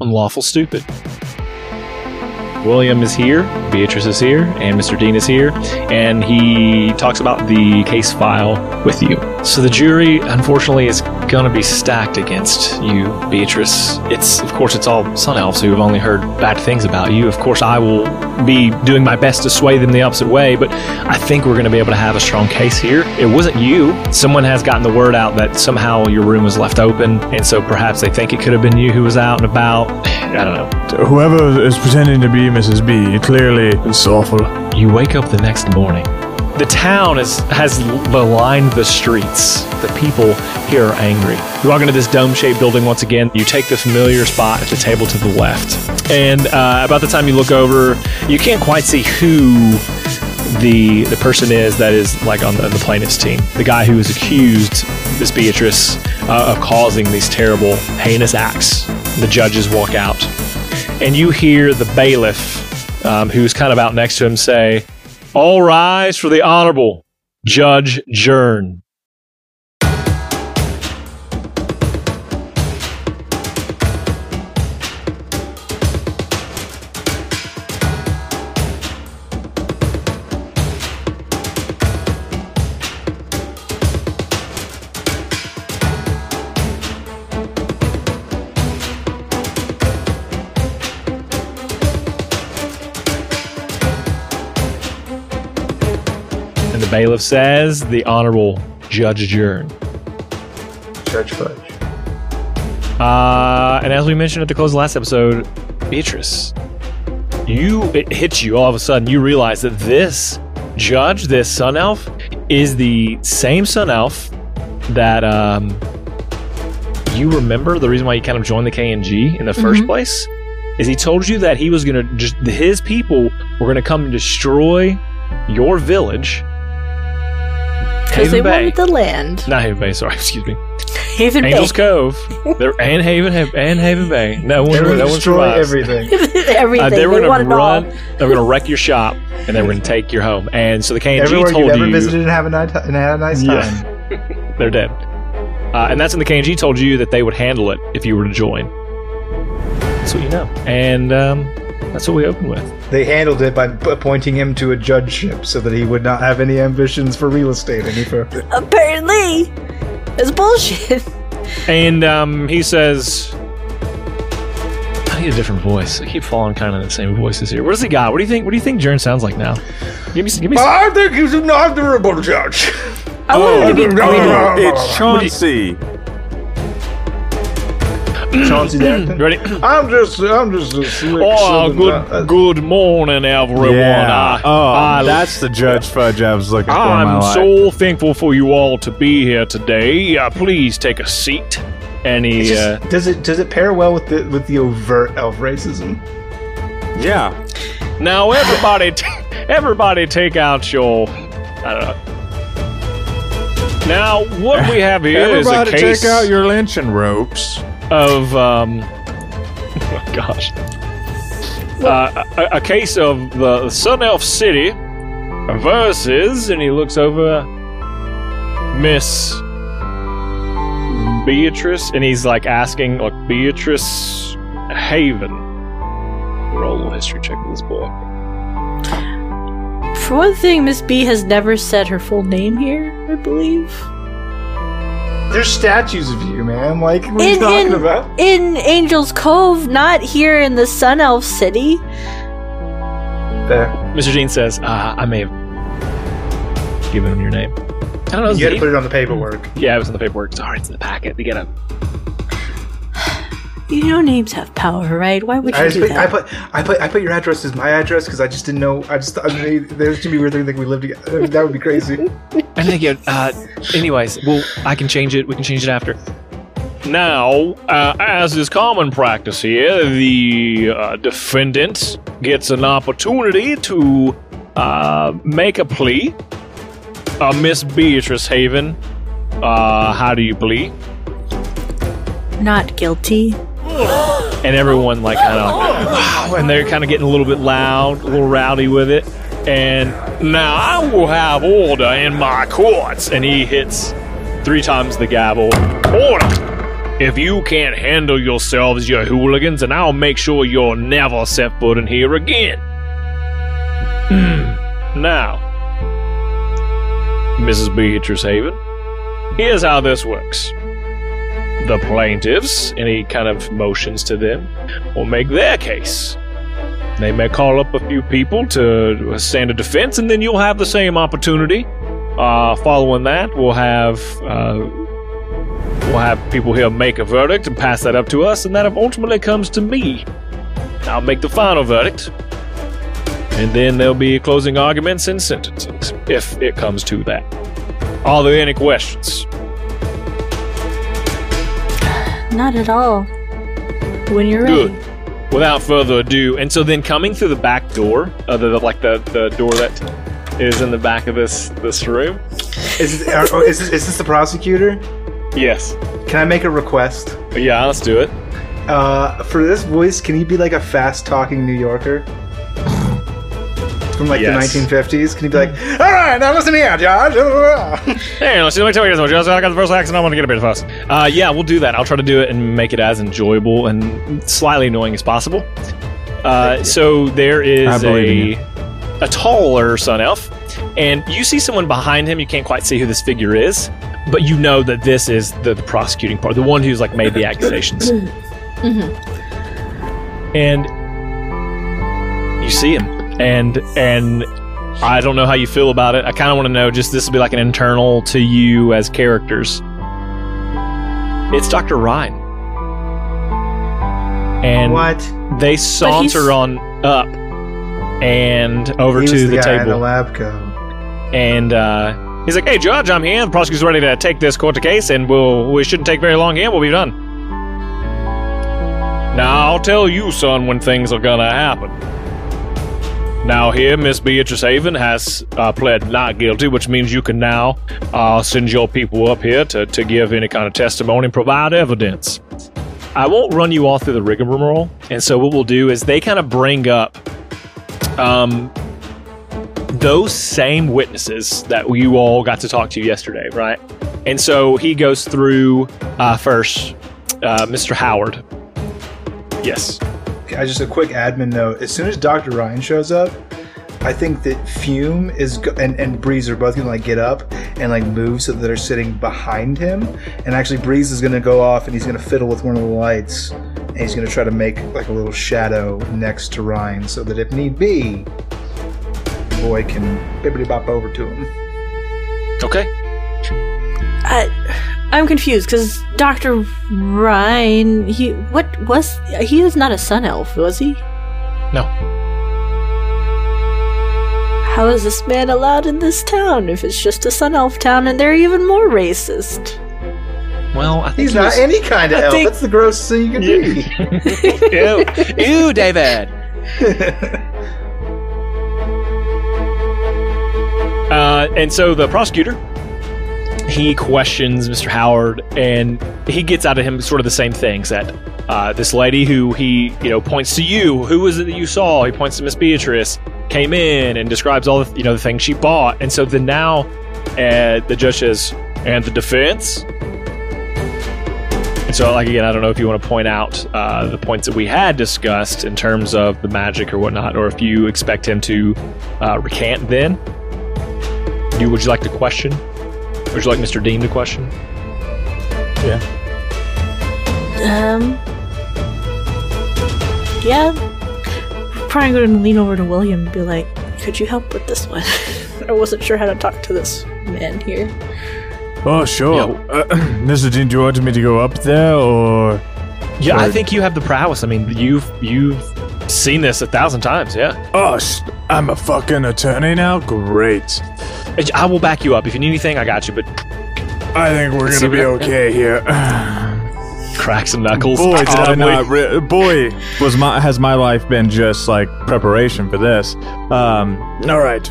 on Lawful Stupid. William is here, Beatrice is here, and Mr. Dean is here, and he talks about the case file with you. So the jury, unfortunately, is going to be stacked against you, Beatrice. It's, of course, it's all Sun Elves who have only heard bad things about you. Of course, I will be doing my best to sway them the opposite way, but I think we're going to be able to have a strong case here. It wasn't you. Someone has gotten the word out that somehow your room was left open, and so perhaps they think it could have been you who was out and about. I don't know. Whoever is pretending to be Mrs. B, clearly it's awful. You wake up the next morning. The town is, has lined the streets. The people here are angry. You walk into this dome shaped building once again. You take the familiar spot at the table to the left. And uh, about the time you look over, you can't quite see who the the person is that is like on the, the plaintiff's team. The guy who is accused, this Beatrice, uh, of causing these terrible, heinous acts. The judges walk out. And you hear the bailiff, um, who's kind of out next to him, say, All rise for the Honorable Judge Jern. Bailiff says, The Honorable Judge Jern. Judge Fudge. Uh, and as we mentioned at the close of the last episode, Beatrice, you it hits you all of a sudden. You realize that this judge, this sun elf, is the same sun elf that um, you remember. The reason why you kind of joined the KNG in the 1st place is he told you that he was going to just his people were going to come and destroy your village. Because they Haven Bay. wanted the land. Not Haven Bay, sorry, excuse me. Haven Angels Cove. They're, and Haven and Haven Bay. No one, They were no gonna one destroy survives. everything. Everything. Uh, they were going wanted to it all. run. They were going to wreck your shop, and they were going to take your home. And so the KNG Everywhere told you ever you visited and have a nice, and had a nice Yeah. time. they're dead. Uh, and that's when the KNG told you that they would handle it if you were to join. That's what you know. And um, that's what we open with. They handled it by appointing him to a judgeship so that he would not have any ambitions for real estate any further. Apparently, it's bullshit. And um, he says, I need a different voice. I keep falling kind of in the same voices here. What does he got? What do you think? What do you think Jern sounds like now? Give me, give me. Some. I think he's an honorable judge. I wanted to be. Oh, it's Chauncey. Chauncey Darrington. Ready? I'm just, I'm just a slick Oh, good uh, good morning, everyone. Yeah. I- oh, I- that's the Judge Fudge I was looking for. in my I'm life. so thankful for you all to be here today. Uh, please take a seat. And It's he, just- uh, does it does it pair well with the with the overt elf racism? Yeah. now everybody, t- everybody, take out your. I don't know. Now, what we have here is Everybody a case take out your lynching ropes. Of, um, oh gosh, uh, a, a case of the Sun Elf City versus, and he looks over Miss Beatrice, and he's like asking, like Beatrice Haven. Roll a history check with this boy. For one thing, Miss B has never said her full name here. I believe. There's statues of you, man. Like, what are you In talking in, about? in Angel's Cove, not here in the Sun Elf City. There. Mr. Jean says, uh, I may have given him your name. I don't know. You got to Dean? put it on the paperwork. yeah, it was in the paperwork. Sorry, it's in the packet. We gotta. You know, names have power, right? Why would you I, do put, that? I put I put I put your address as my address because I just didn't know. I just I mean, there's too many weird things that we live together. That would be crazy. And then again, uh, anyways, well, I can change it. We can change it after. now, uh, as is common practice here, the uh, defendant gets an opportunity to uh, make a plea. Uh, Miss Beatrice Haven, uh, how do you plea? Not guilty. and everyone like kind of wow, and they're kind of getting a little bit loud, a little rowdy with it. And now I will have order in my courts, and he hits three times the gavel. Order! If you can't handle yourselves, you hooligans, and I'll make sure you'll never set foot in here again. Hmm. now, Mrs. Beatrice Haven, here's how this works the plaintiffs, he kind of motions to them, will make their case. They may call up a few people to stand a defense, and then you'll have the same opportunity. Uh, following that, we'll have uh, we'll have people here make a verdict and pass that up to us, and that ultimately comes to me. I'll make the final verdict, and then there'll be closing arguments and sentences if it comes to that. Are there any questions? Not at all. When you're ready. Good. Without further ado, and so then coming through the back door, uh, the, like the, the door that is in the back of this this room. Is this, are- oh, is this, is this the prosecutor? Yes. Can I make a request? Yeah, let's do it. Uh, for this voice, can he be like a fast talking New Yorker? From like Yes. the 1950s? Can he be like, all right, now listen here, Josh. Hey, let's see. Let me tell you something. Just I got the first accent. I want to get a bit fast. Uh, yeah, we'll do that. I'll try to do it and make it as enjoyable and slightly annoying as possible. Uh, so there I is believe in a a taller sun elf, and you see someone behind him. You can't quite see who this figure is, but you know that this is the, the prosecuting part, the one who's like made the accusations. And you see him, and and I don't know how you feel about it. I kind of want to know. Just this will be like an internal to you as characters. It's Doctor Ryan, and what? they saunter on up and over he to was the, the, guy in table, the lab coat. and uh, he's like, "Hey, Judge, I'm here. The prosecutor's ready to take this court case, and we'll we shouldn't take very long here. We'll be done." Now I'll tell you, son, when things are gonna happen. Now here, Miss Beatrice Haven has uh, pled not guilty, which means you can now uh, send your people up here to, to give any kind of testimony and provide evidence. I won't run you all through the rigmarole, and so what we'll do is they kind of bring up um, those same witnesses that you all got to talk to yesterday, right? And so he goes through uh, first, uh, Mr. Howard. Yes. Okay, just a quick admin note. As soon as Dr. Ryan shows up, I think that Fume is go- and, and Breeze are both gonna like get up and like move so that they're sitting behind him. And actually, Breeze is gonna go off and he's gonna fiddle with one of the lights, and he's gonna try to make like a little shadow next to Ryan, so that if need be, the boy can bibbity bop over to him. Okay. I, I'm confused because Doctor Ryan, he what was he is not a sun elf, was he? No. How is this man allowed in this town if it's just a sun elf town and they're even more racist? Well, I think He's he not was- any kind of I elf. think- That's the grossest thing you can be. ew, ew, David. Uh, and so the prosecutor, he questions Mr. Howard, and he gets out of him sort of the same things that uh, this lady who he you know points to you, who was it that you saw? He points to Miss Beatrice, came in and describes all the you know the things she bought, and so then now uh, the judge says, and the defense. And so, like again, I don't know if you want to point out uh, the points that we had discussed in terms of the magic or whatnot, or if you expect him to uh, recant. Then, you would you like to question? Would you like Mr. Dean to question? Yeah. Um. Yeah. Probably going to lean over to William and be like, "Could you help with this one?" I wasn't sure how to talk to this man here. Oh, sure. Uh, Mr. Dean, do you want me to go up there or. Yeah, I think you have the prowess. I mean, you've you've seen this a thousand times. Yeah, Oh, I'm a fucking attorney now? Great. I will back you up if you need anything. I got you. But I think we're gonna be okay here. cracks some knuckles. Boy, did I not re- boy, was my has my life been just like preparation for this. Um, all right.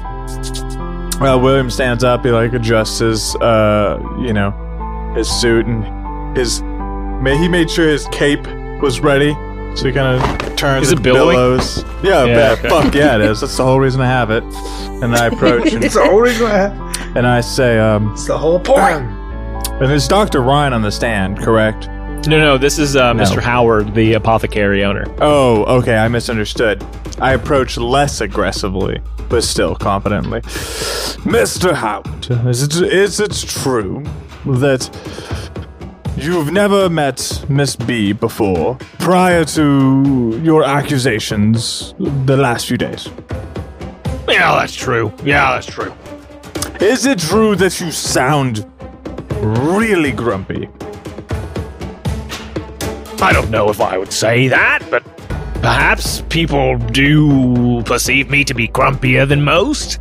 Well, William stands up. He like adjusts his, uh, you know, his suit and his. He made sure his cape was ready, so he kind of turns Is it and billowing? billows. Yeah, Yeah, okay. fuck yeah, it is. That's the whole reason I have it. And I approach and, It's the whole reason I have. and I say, um, It's the whole point. and there's Doctor Ryan on the stand, correct? No, no, this is uh, Mr. Howard, the apothecary owner. Oh, okay, I misunderstood. I approach less aggressively, but still confidently. Mr. Howard, is it, is it true that you've never met Miss B before prior to your accusations the last few days? Yeah, that's true. Yeah, that's true. Is it true that you sound really grumpy? I don't know if I would say that, but perhaps people do perceive me to be grumpier than most.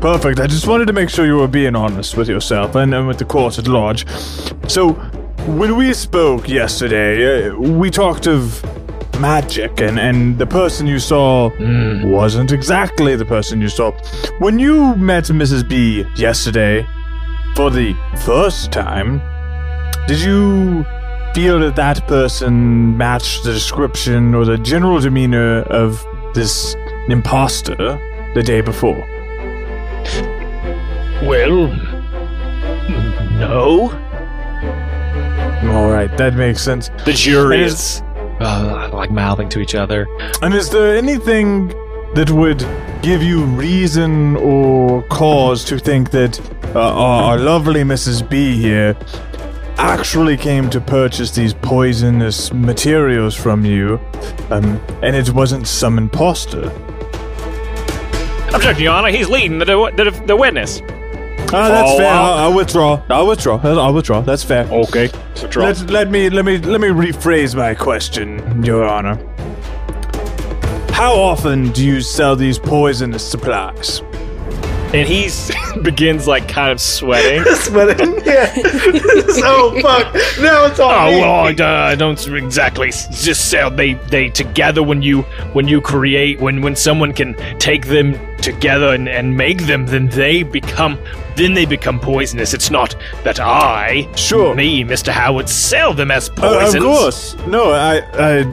Perfect. I just wanted to make sure you were being honest with yourself and, and with the court at large. So, when we spoke yesterday, uh, we talked of magic, and, and the person you saw wasn't exactly the person you saw. When you met Mrs. B yesterday for the first time, did you feel that that person matched the description or the general demeanor of this imposter the day before? Well, no. All right, that makes sense. The jury And is uh, like mouthing to each other. And is there anything that would give you reason or cause to think that uh, our, our lovely Mrs. B here actually came to purchase these poisonous materials from you, um, and it wasn't some imposter? Objection, Your Honor. He's leading the, the, the witness. Ah, that's Oh, fair. I'll, I'll withdraw. I'll withdraw. I'll withdraw. That's fair. Okay. So draw. Let, let me let me let me rephrase my question, Your Honor. How often do you sell these poisonous supplies? And he begins like kind of sweating. Sweating. Yeah. oh fuck. Now it's all Oh me. well, I, uh, I don't exactly just sell. They they together when you when you create when when someone can take them together and, and make them, then they become then they become poisonous. It's not that I, Sure. me, Mister Howard, sell them as Uh, of course. No, I, I,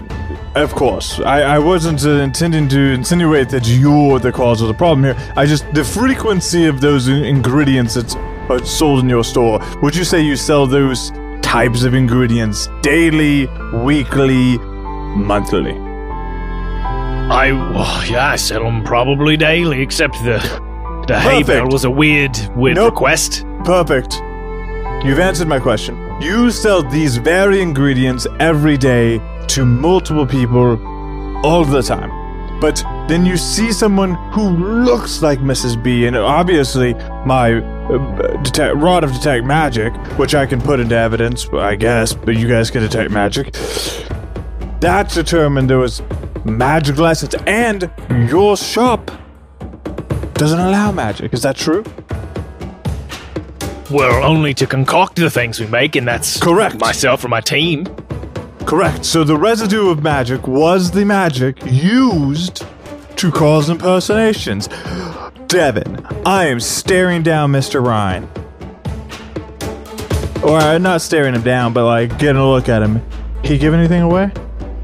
of course. I, I wasn't uh, intending to insinuate that you're the cause of the problem here. I just, the frequency of those in- ingredients that's are sold in your store, would you say you sell those types of ingredients daily, weekly, monthly? I oh, yeah, I sell them probably daily, except the the hay bale was a weird weird Nope. request. Perfect. You've answered my question. You sell these very ingredients every day to multiple people all the time. But then you see someone who looks like Mrs. B, and obviously my uh, detect, rod of detect magic, which I can put into evidence, I guess, but you guys can detect magic. That determined there was magic license, and your shop doesn't allow magic. Is that true? Well, only to concoct the things we make, and that's Correct. myself or my team. Correct. So the residue of magic was the magic used to cause impersonations. Devin, I am staring down Mr. Ryan. Or uh, not staring him down, but like getting a look at him. He give anything away?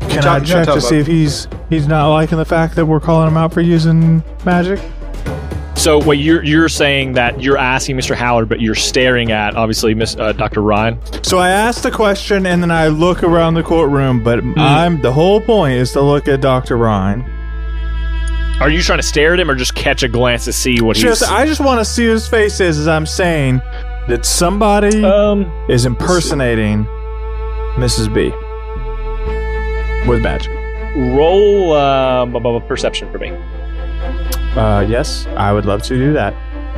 Can I check to see if he's he's not liking the fact that we're calling him out for using magic? So, what you're you're saying that you're asking Mr. Howard, but you're staring at obviously Miss uh, Dr. Ryan. So I ask the question and then I look around the courtroom, but Hmm. I'm the whole point is to look at Dr. Ryan. Are you trying to stare at him or just catch a glance to see what Just he's? I just want to see his face is as I'm saying that somebody um, is impersonating Mrs. B with magic. roll bu- bu- perception for me. Uh, yes, I would love to do that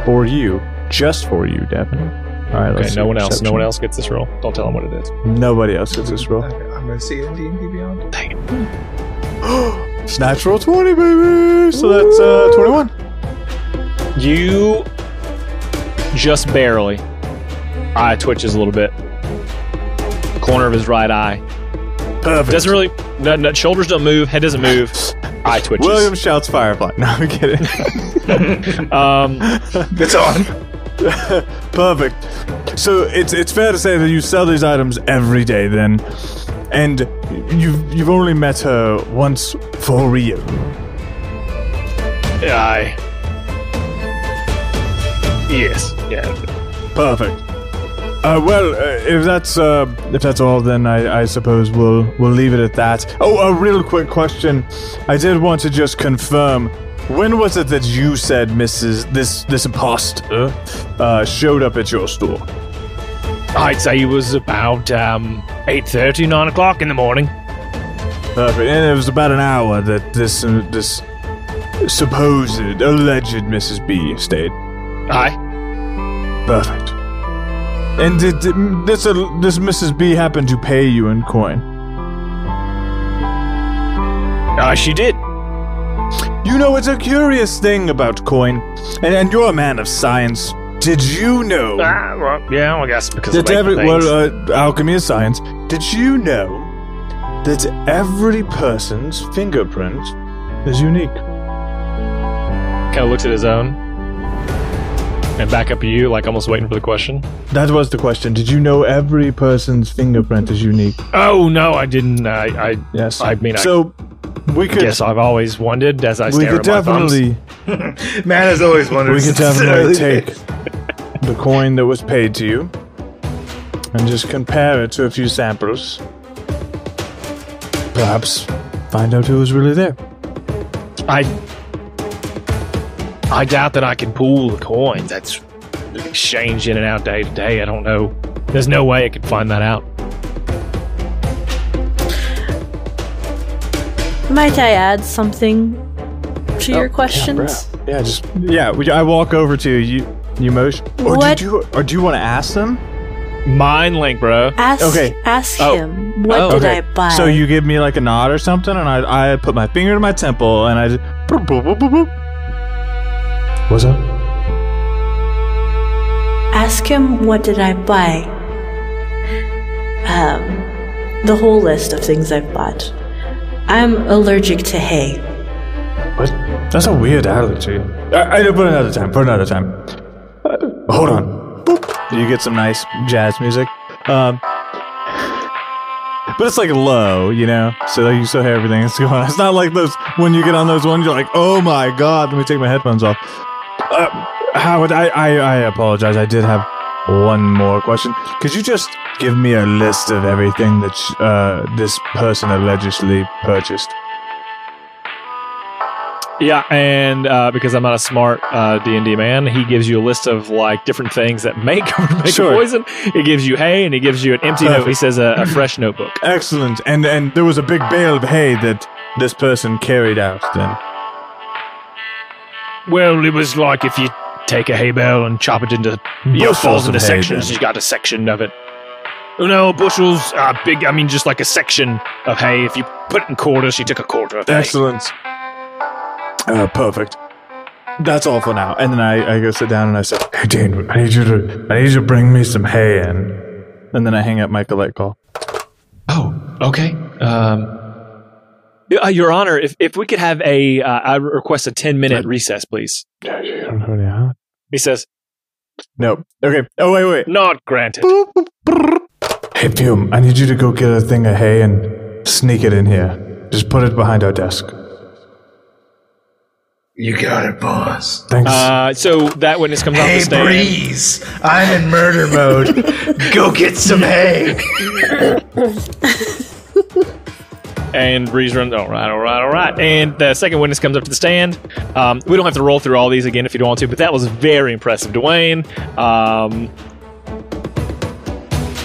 for you, just for you, Devin. All right, Okay, let's no one else. No one else gets this roll. Don't tell him what it is. Nobody else gets this roll. I'm gonna see it in D&D Beyond. Dang it. It's natural twenty, baby. So that's uh twenty-one. You just barely. Eye twitches a little bit. Corner of his right eye. Perfect. Doesn't really. No, no, shoulders don't move. Head doesn't move. Eye twitches. William shouts Firefly. No, I'm kidding. Um, It's on. Perfect. So it's it's fair to say that you sell these items every day then, and you've you've only met her once for real. I. Yes. Yeah. Perfect. Uh, well, uh, if that's uh, if that's all, then I, I suppose we'll we'll leave it at that. Oh, a real quick question. I did want to just confirm. When was it that you said Mrs. this this imposter uh, showed up at your store? I'd say it was about um, 8.30, 9 o'clock in the morning. Perfect. And it was about an hour that this uh, this supposed alleged Mrs. B stayed. Aye. Perfect. And did, did this uh, this Mrs. B happen to pay you in coin? Uh, she did. You know, it's a curious thing about coin, and, and you're a man of science. Did you know Ah, well, yeah, I guess because of that every well, uh, alchemy is science? Did you know that every person's fingerprint is unique? kind of looks at his own and back up at you, like almost waiting for the question. That was the question. Did you know every person's fingerprint is unique? Oh no, I didn't. I, I Yes. I mean, I so we could Yes, I've always wondered as I we stare could at my thumbs. definitely Man has always wondered. we could since the definitely take the coin that was paid to you and just compare it to a few samples. Perhaps find out who was really there. I I doubt that I can pull the coins. That's exchange in and out day to day. I don't know. There's no way I could find that out. Might I add something to oh, your Oh, questions? Yeah, just yeah. I walk over to you. You motion, or What- did you, or do you want to ask them? Mind link, bro. Ask Okay. ask Oh. him what Oh. did Okay, I buy? So you give me like a nod or something, and I I put my finger to my temple, and I just boop, boop, boop, boop, boop. What's up? ask him what did I buy. Um, the whole list of things I've bought. I'm allergic to hay. What? That's a weird attitude. I, I put another time. Put another time. Uh, hold on. Boop. You get some nice jazz music. Um, but it's like low, you know, so you still hear everything that's going on. It's not like those when you get on those ones, you're like, oh my god, let me take my headphones off. Uh, Howard, I, I, I apologize. I did have one more question. Could you just give me a list of everything that sh- uh, this person allegedly purchased? Yeah, and uh, because I'm not a smart uh, D&D man, he gives you a list of like different things that make, make Sure. poison. He gives you hay, and he gives you an empty note. He Perfect. says a, a fresh notebook. Excellent. And and there was a big bale of hay that this person carried out then. Well, it was like if you take a hay bale and chop it into, you know, Bushels falls into hay, sections. then. You got a section of it. Oh, no, bushels, uh, big. I mean, just like a section of hay. If you put it in quarters, you took a quarter of hay. Excellent. Uh, perfect. That's all for now. And then I, I go sit down and I say, Hey Dean, I need you to I need you to bring me some hay in. And then I hang up my collect call. Oh, okay. Um, uh, Your Honor, if, if we could have a, uh, I request a 10 minute recess, please. He says, Nope. Okay. Oh wait, wait. not granted. Hey Fume, I need you to go get a thing of hay and sneak it in here. Just put it behind our desk. You got it, boss. Thanks. Uh, so that witness comes off the Hey, stand. Breeze. I'm in murder mode. Go get some hay. And Breeze runs, all right, all right, all right. And the second witness comes up to the stand. Um, we don't have to roll through all these again if you don't want to, but that was very impressive. Dwayne, um,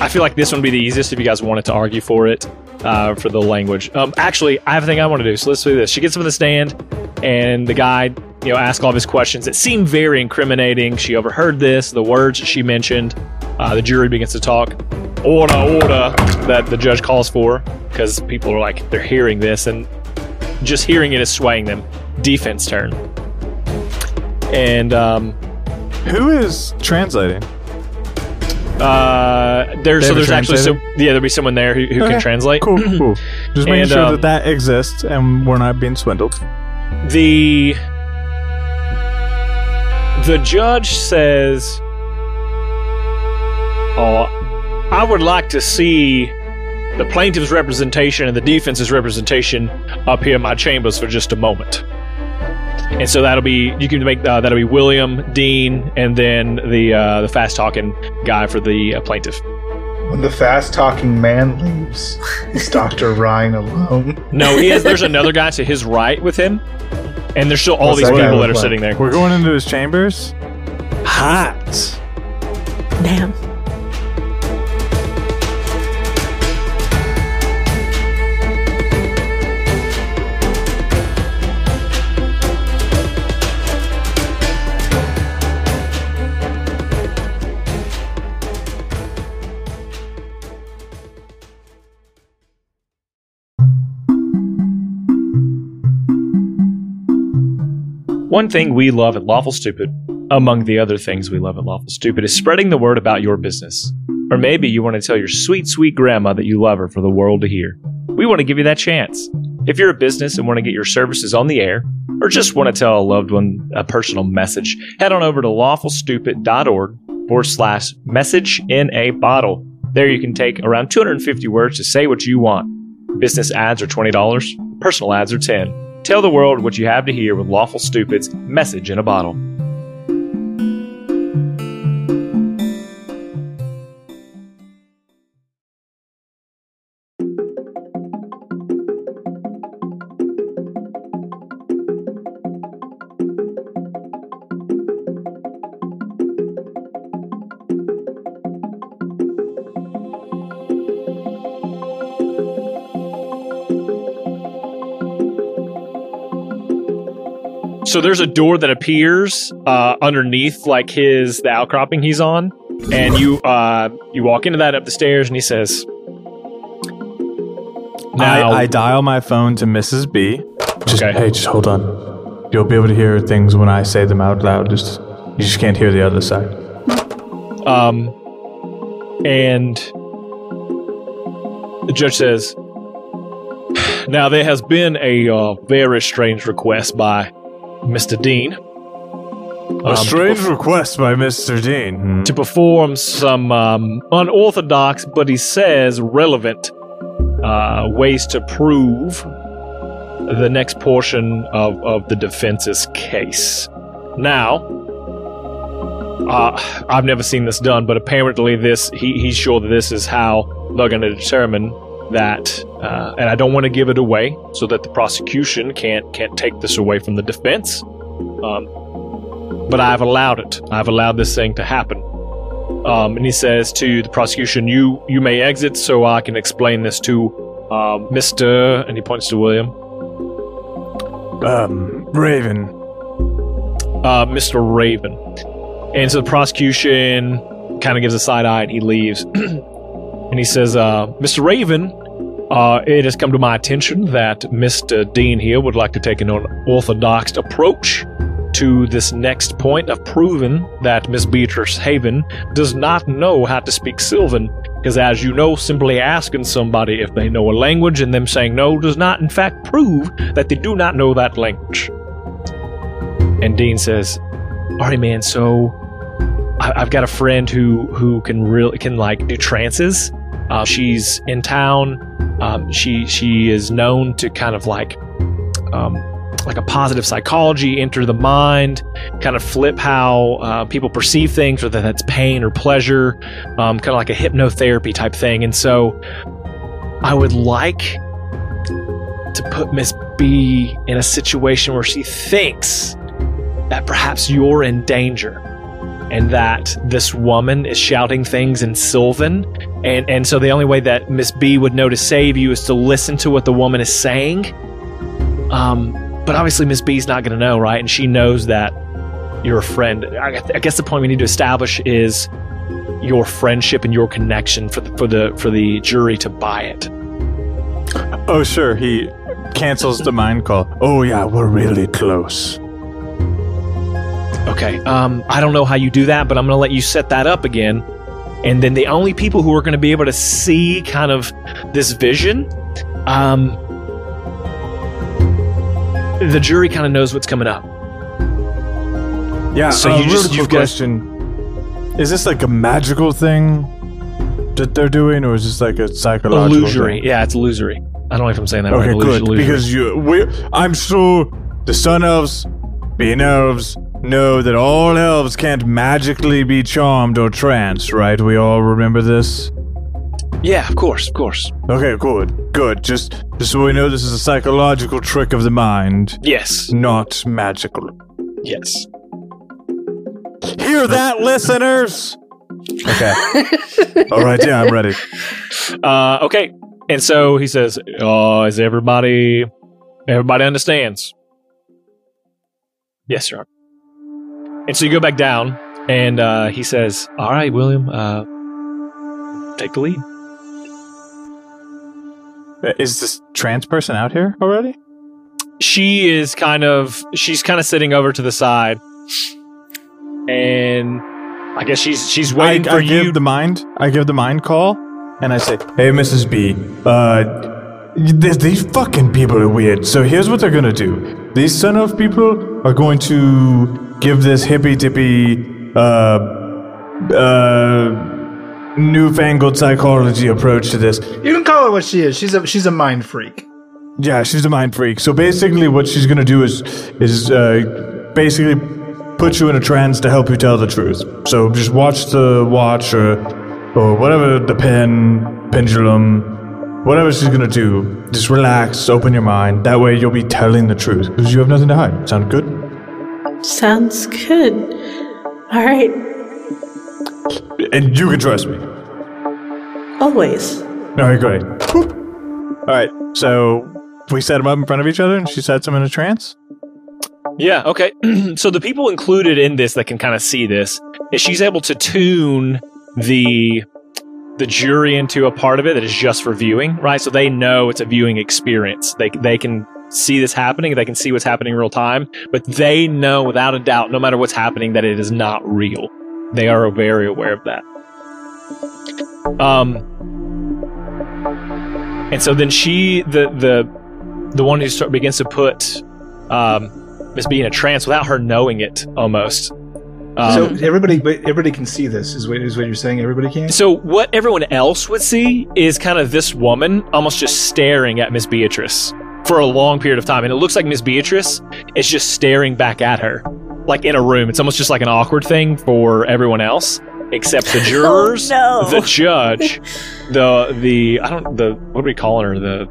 I feel like this one would be the easiest if you guys wanted to argue for it, uh, for the language. Um, actually, I have a thing I want to do, so let's do this. She gets up on the stand, and the guy, you know, asks all of his questions that seem very incriminating. She overheard this, the words she mentioned. Uh, the jury begins to talk. Order, order, that the judge calls for, because people are like, they're hearing this, and just hearing it is swaying them. Defense turn. And um, Who is translating? Uh, there, They so there's actually so yeah, there'll be someone there who, who Okay. can translate. Cool, cool. Just making And, sure um, that that exists and we're not being swindled. The the judge says, "Oh, I would like to see the plaintiff's representation and the defense's representation up here in my chambers for just a moment." And so that'll be you can make uh, that'll be William Dean and then the uh, the fast talking guy for the uh, plaintiff. When the fast talking man leaves, is Dr. Ryan alone? No, he has. There's another guy to his right with him, and there's still all What's these that people that are like? sitting there. We're going into his chambers. Hot. Damn. One thing we love at Lawful Stupid, among the other things we love at Lawful Stupid, is spreading the word about your business. Or maybe you want to tell your sweet, sweet grandma that you love her for the world to hear. We want to give you that chance. If you're a business and want to get your services on the air, or just want to tell a loved one a personal message, head on over to lawfulstupid.org forward slash message in a bottle. There you can take around 250 words to say what you want. Business ads are $20, personal ads are 10 Tell the world what you have to hear with Lawful Stupid's message in a bottle. So there's a door that appears uh, underneath, like his the outcropping he's on, and you uh, you walk into that up the stairs, and he says, "Now, I, I dial my phone to Mrs. B. Just Okay. hey, just hold on. You'll be able to hear things when I say them out loud. Just you just can't hear the other side. um, and the judge says, now there has been a uh, very strange request by Mr. Dean." A um, strange request by Mr. Dean. Hmm. to perform some um, unorthodox, but he says relevant uh, ways to prove the next portion of, of the defense's case. Now, uh, I've never seen this done, but apparently this he, he's sure that this is how they're going to determine that, uh, and I don't want to give it away so that the prosecution can't can't take this away from the defense. Um, but I've allowed it. I've allowed this thing to happen. Um, and he says to the prosecution, "You you may exit, so I can explain this to um, Mister." And he points to William, Um, Raven. uh, Mister Raven. And so the prosecution kind of gives a side eye, and he leaves. and he says, uh, "Mister Raven, uh, it has come to my attention that Mister Dean here would like to take an unorthodox approach." To this next point of proving that Miss Beatrice Haven does not know how to speak Sylvan, because as you know, simply asking somebody if they know a language and them saying no does not, in fact, prove that they do not know that language. And Dean says, "All right, man. So I- I've got a friend who who can really can like do trances. Uh, she's in town. Um, she she is known to kind of like um, like a positive psychology, enter the mind, kind of flip how uh, people perceive things, whether that's pain or pleasure, um, kind of like a hypnotherapy type thing. And so I would like to put Miss B in a situation where she thinks that perhaps you're in danger and that this woman is shouting things in Sylvan. And, and so the only way that Miss B would know to save you is to listen to what the woman is saying. Um, but obviously, Miss B's not going to know, right? And she knows that you're a friend. I, I guess the point we need to establish is your friendship and your connection for the, for the for the jury to buy it. Oh, sure. He cancels the mind call. Oh, yeah, we're really close. Okay. Um, I don't know how you do that, but I'm going to let you set that up again. And then the only people who are going to be able to see kind of this vision, um, the jury kind of knows what's coming up. Yeah. So uh, you just- quick you've got- question: Is this like a magical thing that they're doing, or is this like a psychological Illusory. thing? Yeah, it's illusory. I don't know if I'm saying that Okay, right. good. Illusory. Because you, we, I'm sure the sun elves, being elves, know that all elves can't magically be charmed or tranced, right? We all remember this. yeah, of course, of course. Okay, good, good. Just, just so we know, this is a psychological trick of the mind, Yes, not magical. yes. Hear that, listeners? Okay. all right. Yeah, I'm ready. Uh, okay, and so he says, "Oh, is everybody? Everybody understands?" Yes, sir. And so you go back down, and uh, he says, "All right, William, uh, take the lead." Uh, Is this trans person out here already? She is kind of she's kind of sitting over to the side, and I guess she's she's waiting I for you. give the mind. I give the mind call, and I say, "Hey, Mrs. B, uh, th- these fucking people are weird. So here's what they're gonna do. These son of people are going to give this hippy dippy, uh, uh." Newfangled psychology approach to this. You can call her what she is. She's a she's a mind freak. Yeah, she's a mind freak. So basically, what she's gonna do is is uh, basically put you in a trance to help you tell the truth. So just watch the watch or or whatever the pen pendulum, whatever she's gonna do. Just relax, open your mind. That way, you'll be telling the truth because you have nothing to hide. Sound good? Sounds good. All right, And you can trust me. always. All right, great. Whoop. All right, so we set them up in front of each other, and she sets them in a trance. Yeah, okay. so the people included in this that can kind of see this is she's able to tune the the jury into a part of it that is just for viewing, right? So they know it's a viewing experience. They they can see this happening, they can see what's happening in real time, but they know without a doubt no matter what's happening that it is not real. They are very aware of that. Um and so then she the the the one who start, begins to put um Miss B in a trance without her knowing it almost. Um, so everybody, everybody can see this. Is what is what you're saying? Everybody can. so what everyone else would see is kind of this woman almost just staring at Miss Beatrice for a long period of time, and it looks like Miss Beatrice is just staring back at her, like in a room. It's almost just like an awkward thing for everyone else, except the jurors, no. the judge, the the I don't the what are we calling her the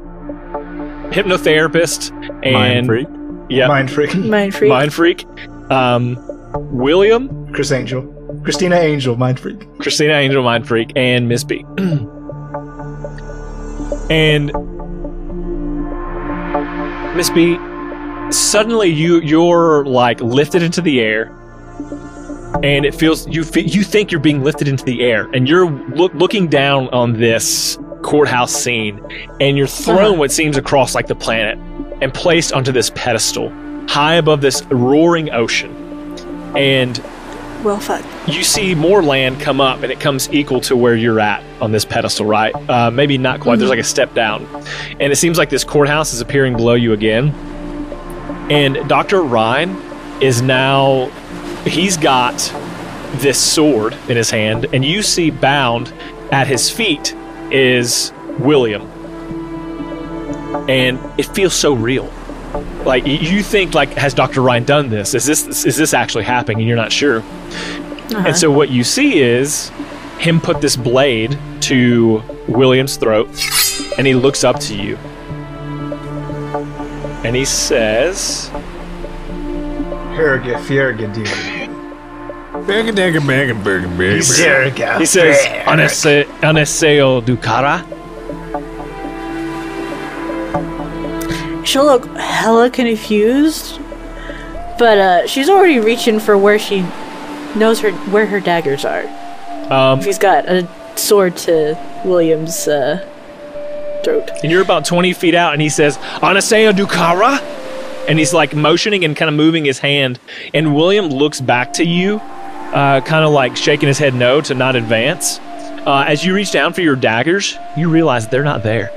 hypnotherapist and Mind freak. yeah Mind freak. Mind freak. mind freak, um, William, Criss Angel. Christina Angel. Mind freak. Christina Angel Mind Freak, and Miss B. and Miss B, suddenly you you're like lifted into the air, and it feels you you think you're being lifted into the air, and you're look, looking down on this courthouse scene, and you're thrown Uh-huh. what seems across like the planet, and placed onto this pedestal high above this roaring ocean, and Well, fuck. you see more land come up and it comes equal to where you're at on this pedestal, right? Uh, maybe not quite. There's like a step down. And it seems like this courthouse is appearing below you again. And Dr. Ryan is now, he's got this sword in his hand, and you see bound at his feet is William. And it feels so real. Like you think, like, has Dr. Ryan done this? Is this is this actually happening? And you're not sure. Uh-huh. And so what you see is him put this blade to William's throat, and he looks up to you. And he says, Harrogate, Fierrogate, dude. he says, Harrogate. he says She'll look hella confused, but uh, she's already reaching for where she knows her where her daggers are. Um, She's got a sword to William's uh, throat. and you're about 20 feet out, and he says, Aneseo Ducara. And he's like motioning and kind of moving his hand. And William looks back to you, uh, kind of like shaking his head no to not advance. Uh, as you reach down for your daggers, you realize they're not there.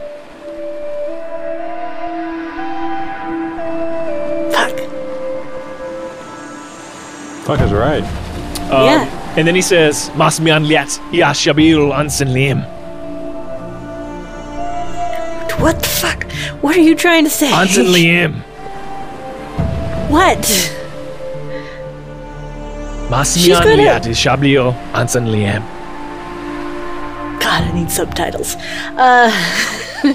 Fuck is right. Um, Yeah. And then he says, Masmian liat ya shabil ansenlim. What the fuck? What are you trying to say? Ansenlim. What? Masmian gonna- liat shabil ansenlim. God, I need subtitles. Uh,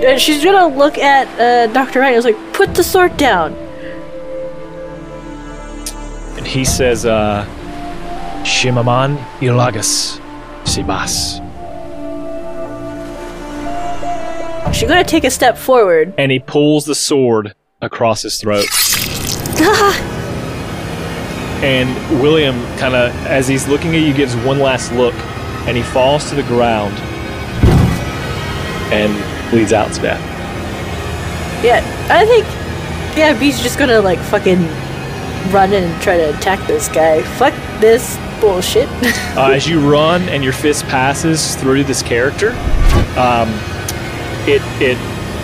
and she's gonna look at uh, Dr. Wright. I was like, put the sword down. He says, uh, Shimaman ilagas sibas. She's gonna take a step forward. And he pulls the sword across his throat. and William, kind of, as he's looking at you, gives one last look, and he falls to the ground and bleeds out to death. Yeah, I think. Yeah, B's just gonna like fucking run in and try to attack this guy. Fuck this bullshit. Uh, as you run and your fist passes through this character, um, it it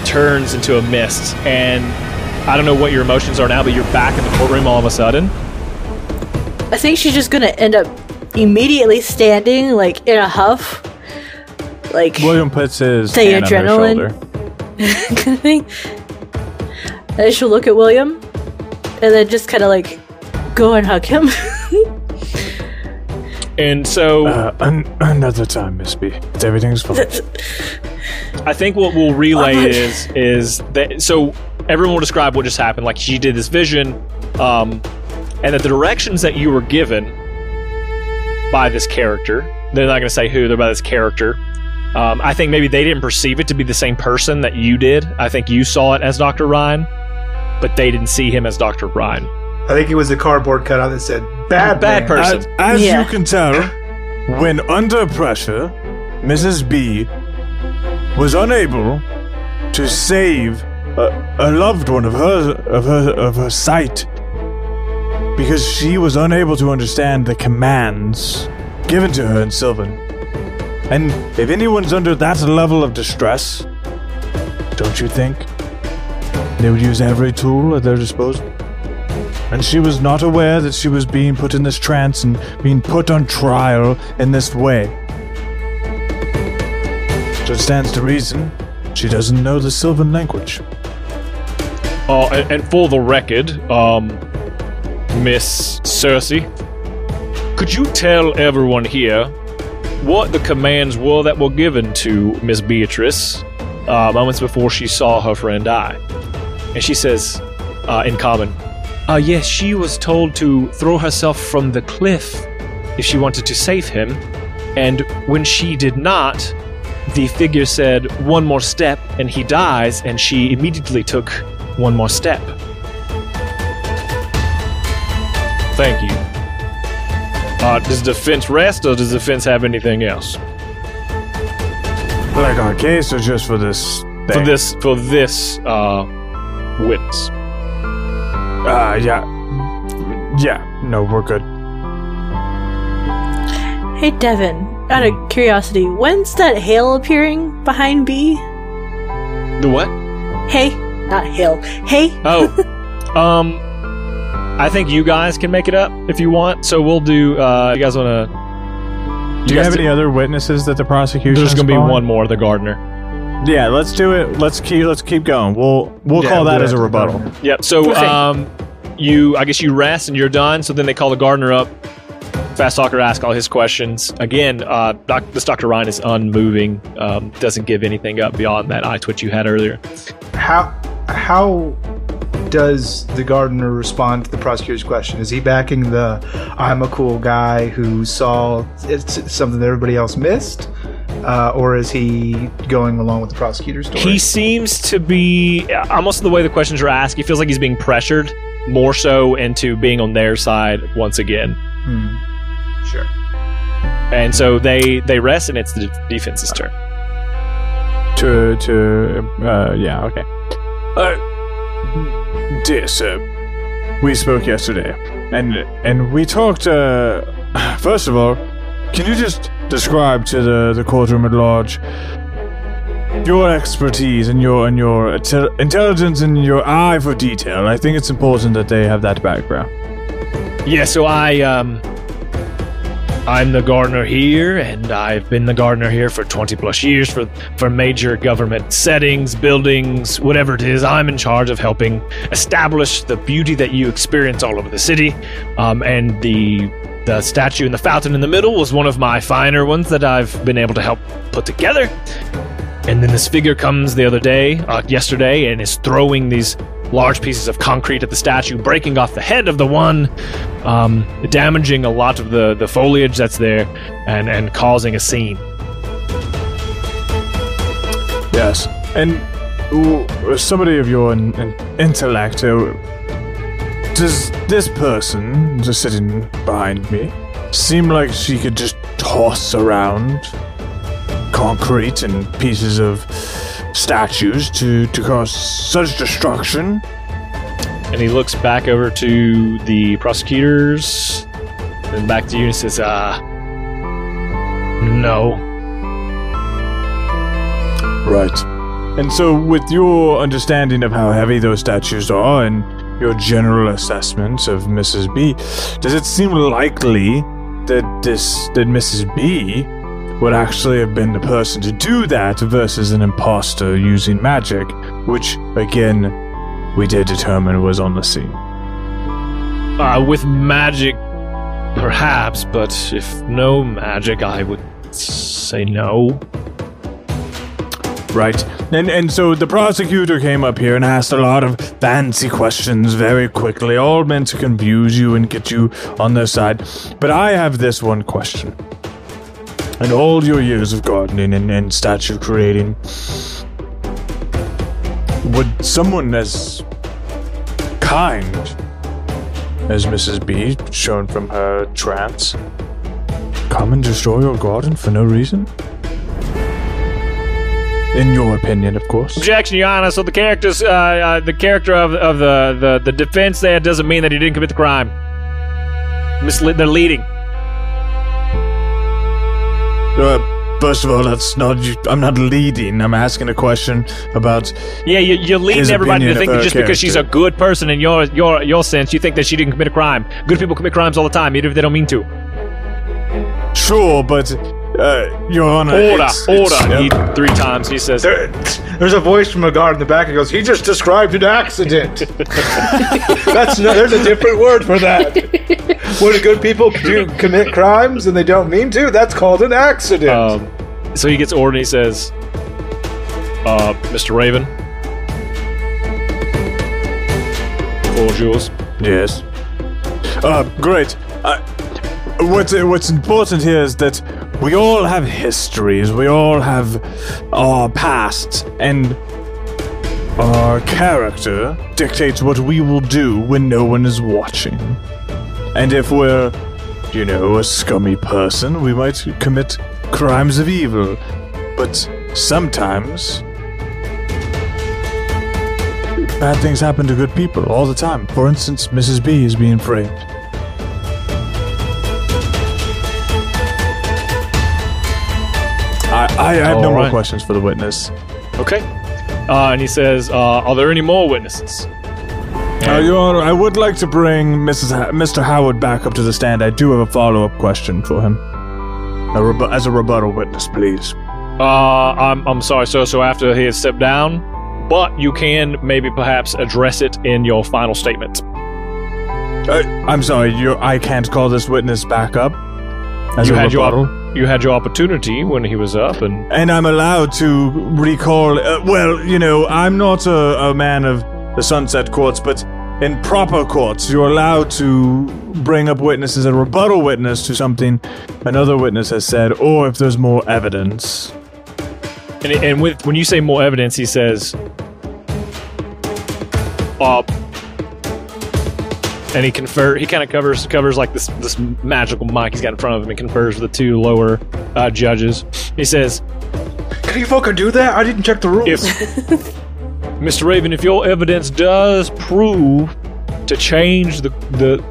turns into a mist, and I don't know what your emotions are now, but you're back in the courtroom all of a sudden. I think she's just gonna end up immediately standing like in a huff. Like William puts his The hand adrenaline. on her shoulder. kind of thing. And then she'll look at William and then just kind of like go and hug him. And so Uh, an- another time, Miss B. Everything's fine. I think what we'll relay Oh, is is that so everyone will describe what just happened. Like she did this vision, um, and that the directions that you were given by this character. They're not going to say who. They're by this character. Um, I think maybe they didn't perceive it to be the same person that you did. I think you saw it as Dr. Ryan, but they didn't see him as Dr. Ryan. I think it was a cardboard cutout that said "bad Bad man." person. As, as Yeah. you can tell, when under pressure, Mrs. B was unable to save a, a loved one of her of her of her sight because she was unable to understand the commands given to her in Sylvan. And if anyone's under that level of distress, don't you think they would use every tool at their disposal? And she was not aware that she was being put in this trance and being put on trial in this way. So it stands to reason she doesn't know the Sylvan language. Oh, and, and for the record, um, Miss Cersei, could you tell everyone here what the commands were that were given to Miss Beatrice uh, moments before she saw her friend die? And she says, uh, in common, uh, yes, she was told to throw herself from the cliff if she wanted to save him. And when she did not, the figure said, one more step, and he dies, and she immediately took one more step. Thank you. Uh, does defense rest, or does defense have anything else Like our case or just for this thing? for this for this uh, witness? Uh, yeah. Yeah, no, we're good. hey, Devin, out of curiosity, when's that hail appearing behind B? The what? Hey, not hail. Hey, Oh, um, I think you guys can make it up if you want. So we'll do. Uh, you guys want to? Do you have any other witnesses that the prosecution? There's is going to be one more. The gardener. Yeah, let's do it. Let's keep. Let's keep going. We'll we'll Yeah, call that as a rebuttal. go. Yep. So um, you, I guess you rest and you're done. So then they call the gardener up. Fast Talker asks all his questions. Again, uh, doc, this Dr. Ryan is unmoving. Um, doesn't give anything up beyond that eye twitch you had earlier. How how does the gardener respond to the prosecutor's question? Is he backing the "I'm a cool guy who saw it's something that everybody else missed," uh, or is he going along with the prosecutor's story? He seems to be almost the way the questions are asked. He feels like he's being pressured more so into being on their side once again. Hmm. Sure. And so they they rest, and it's the defense's turn. To to uh, yeah okay. Uh, dear sir, we spoke yesterday, and and we talked. Uh, first of all, can you just describe to the, the courtroom at large your expertise and your and your inte- intelligence and your eye for detail? I think it's important that they have that background. Yeah, so I um I'm the gardener here and I've been the gardener here for 20 plus years for for major government settings, buildings, whatever it is. I'm in charge of helping establish the beauty that you experience all over the city. Um, and the the statue and the fountain in the middle was one of my finer ones that I've been able to help put together. And then this figure comes the other day, uh, yesterday, and is throwing these large pieces of concrete at the statue, breaking off the head of the one, um, damaging a lot of the, the foliage that's there, and, and causing a scene. Yes, and somebody of your in, in- intellect, uh, does this person just sitting behind me seem like she could just toss around concrete and pieces of statues to, to cause such destruction? And he looks back over to the prosecutors, then back to you and says, uh, no. Right. And so, with your understanding of how heavy those statues are and your general assessment of Mrs. B, does it seem likely that this that Mrs. B would actually have been the person to do that versus an imposter using magic, which again we did determine was on the scene. Uh, with magic, perhaps, but if no magic, I would say no. Right. And and so the prosecutor came up here and asked a lot of fancy questions very quickly, all meant to confuse you and get you on their side. But I have this one question. In all your years of gardening and, and statue creating, would someone as kind as Mrs. B, shown from her trance, come and destroy your garden for no reason? In your opinion, of course. Objection, Your Honor. So the characters, uh, uh, the character of, of the, the, the defense there doesn't mean that he didn't commit the crime. Mislead, they're leading. Uh, first of all, that's not. I'm not leading. I'm asking a question about. Yeah, you, you're leading everybody to think that just because she's a good person in your your your sense, you think that she didn't commit a crime. Good people commit crimes all the time, even if they don't mean to. Sure, but uh, Your Honor. Order, it's- order. it's- he, three times he says, There, there's a voice from a guard in the back that goes, "He just described an accident." That's no, there's a different word for that. When good people do commit crimes and they don't mean to, that's called an accident. um, so he gets ordered and he says, uh, Mr. Raven, floor's yours. Yes. Uh, great. Uh, what's what's important here is that we all have histories. We all have our pasts, and our character dictates what we will do when no one is watching. And if we're, you know, a scummy person, we might commit crimes of evil. But sometimes bad things happen to good people all the time. For instance, Mrs. B is being framed. I, I have no All more questions for the witness. Okay. Uh, and he says, uh, Are there any more witnesses? Uh, Your Honor, I would like to bring Mrs. Ha- Mr. Howard back up to the stand. I do have a follow-up question for him. A rebu- as a rebuttal witness, please. Uh, I'm, I'm sorry, sir. So after he has stepped down, but you can maybe perhaps address it in your final statement. Uh, I'm sorry, you I can't call this witness back up as you a had rebuttal. You had your opportunity when he was up, and and I'm allowed to recall. Uh, well, you know, I'm not a, a man of the Sunset Courts, but in proper courts, you're allowed to bring up witnesses, a rebuttal witness to something another witness has said, or if there's more evidence. and, and with when you say more evidence, he says, uh, and he confer he kind of covers covers like this this magical mic he's got in front of him and confers with the two lower uh, judges. He says, Can you fucking do that? I didn't check the rules. if Mr. Raven, if your evidence does prove to change the the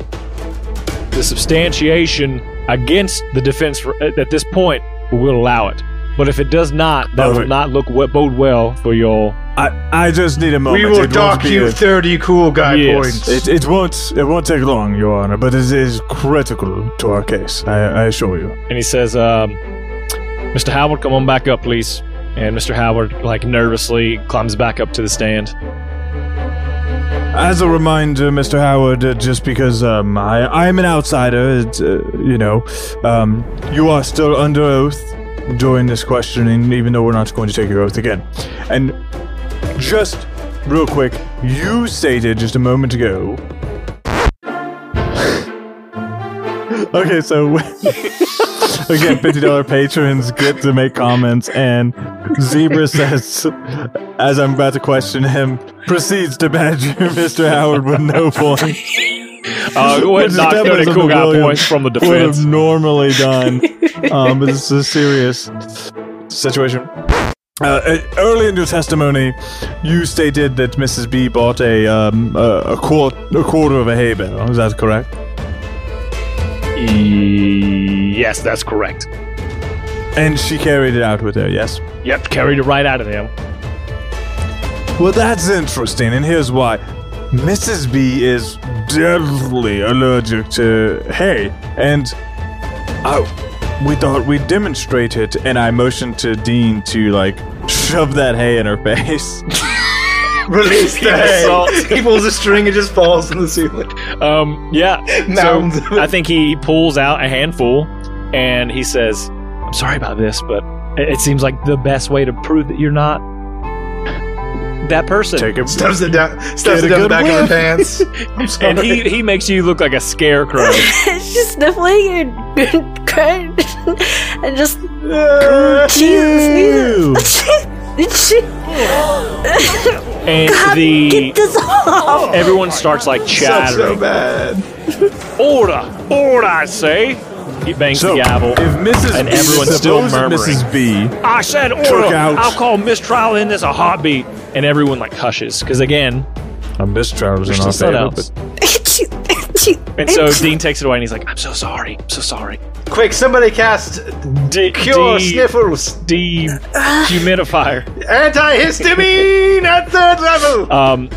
the substantiation against the defense for, at at this point, we'll allow it. But if it does not, that will not look we- bode well for your. I, I just need a moment. We will It dock you a- 30 cool guy Yes. points. It, it won't it won't take long, Your Honor, but it is critical to our case. I, I assure you. And he says, um, "Mr. Howard, come on back up, please." And Mr. Howard, like nervously, climbs back up to the stand. As a reminder, Mr. Howard, uh, just because um, I I'm an outsider, it's, uh, you know, um, you are still under oath during this questioning, even though we're not going to take your oath again. And just real quick, you stated just a moment ago. okay, so again, fifty dollar patrons get to make comments, and Zebra says, as I'm about to question him, proceeds to badger Mr. Howard with no point. Uh, go ahead and Which is knock down cool guy William points from the defense. Would have normally done, um, but this is a serious situation. Uh, early in your testimony, you stated that Mrs. B bought a um, a, a, quart- a quarter of a hay bale. Is that correct? Yes, that's correct. And she carried it out with her. Yes. Yep, carried it right out of there. Well, that's interesting, and here's why. Mrs. B is deadly allergic to hay, and I, we thought we'd demonstrate it, and I motioned to Dean to, like, shove that hay in her face. Release the Assault. hay. He pulls a string and just falls in the ceiling. Um, yeah. So. I think he pulls out a handful and he says, "I'm sorry about this, but it it seems like the best way to prove that you're not that person." Take it. Stuffs it down, stuffs Get it a down the good back of her pants. I'm sorry. and he he makes you look like a scarecrow. She's sniffling and crying and just Jesus. and Get the this off! everyone starts like Sucks so chattering. bad. Order, order! I say. He bangs So, the gavel. if Mrs. And everyone's still suppose murmuring. Mrs. B I said Took order. I'll call mistrial in this a heartbeat. And everyone like hushes because again, A mistrial is there's in our still favor, someone but else. And so Dean takes it away and he's like, "I'm so sorry. I'm so sorry." Quick, somebody cast D- Cure D- Sniffles. D- humidifier. Antihistamine at third level. Um,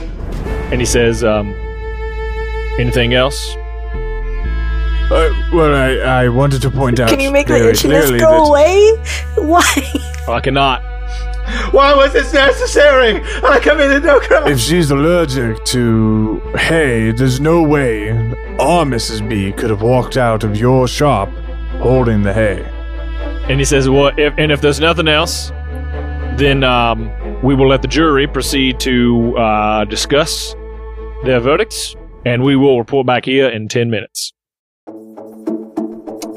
and he says, um, "Anything else?" Uh, well, I, I wanted to point out Can you make my very itchiness go that away? Why? I cannot. Why was this necessary? I committed no crime. if she's allergic to hay, there's no way our Mrs. B could have walked out of your shop holding the hay. And he says, "Well, if, and if there's nothing else, then um, we will let the jury proceed to uh, discuss their verdicts, and we will report back here in ten minutes."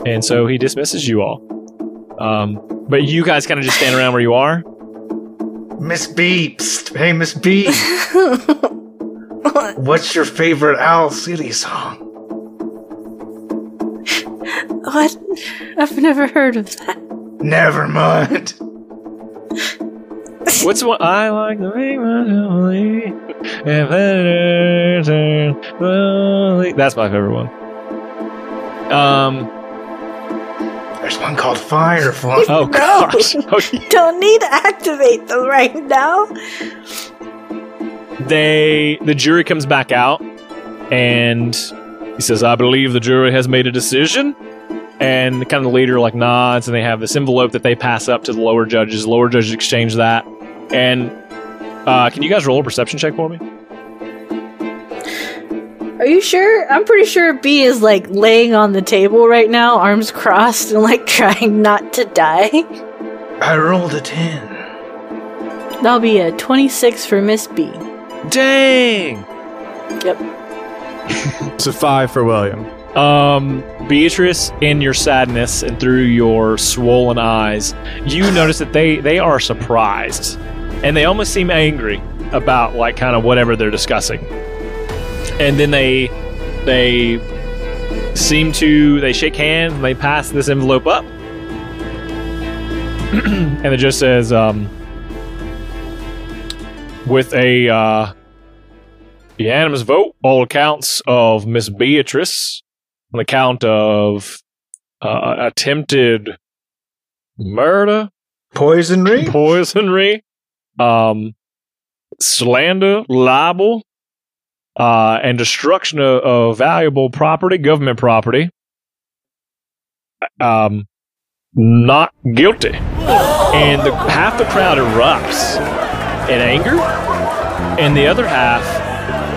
And so he dismisses you all. Um, but you guys kind of just stand around where you are. Miss B. Psst. Hey, Miss B. What's your favorite Owl City song? What? I've never heard of that. Never mind. What's one I like the way my family and better turn slowly. That's my favorite one. Um. There's one called Firefly. Oh gosh. Okay. Don't need to activate them right now. They the jury comes back out, and he says, "I believe the jury has made a decision." And kind of the leader like nods, and they have this envelope that they pass up to the lower judges. Lower judges exchange that, and uh, can you guys roll a perception check for me? Are you sure? I'm pretty sure B is like laying on the table right now, arms crossed, and like trying not to die. I rolled a 10. That'll be a 26 for Miss B. Dang. Yep. It's a five for William. Um, Beatrice, in your sadness and through your swollen eyes, you notice that they they are surprised, and they almost seem angry about like kind of whatever they're discussing. And then they they seem to they shake hands and they pass this envelope up, and it just says, um, with a uh, unanimous vote, all accounts of Miss Beatrice on the count of uh, attempted murder, Poisonry. poisonry, um, slander, libel, uh, and destruction of, of valuable property, government property. Um, not guilty. And the, half the crowd erupts in anger, and the other half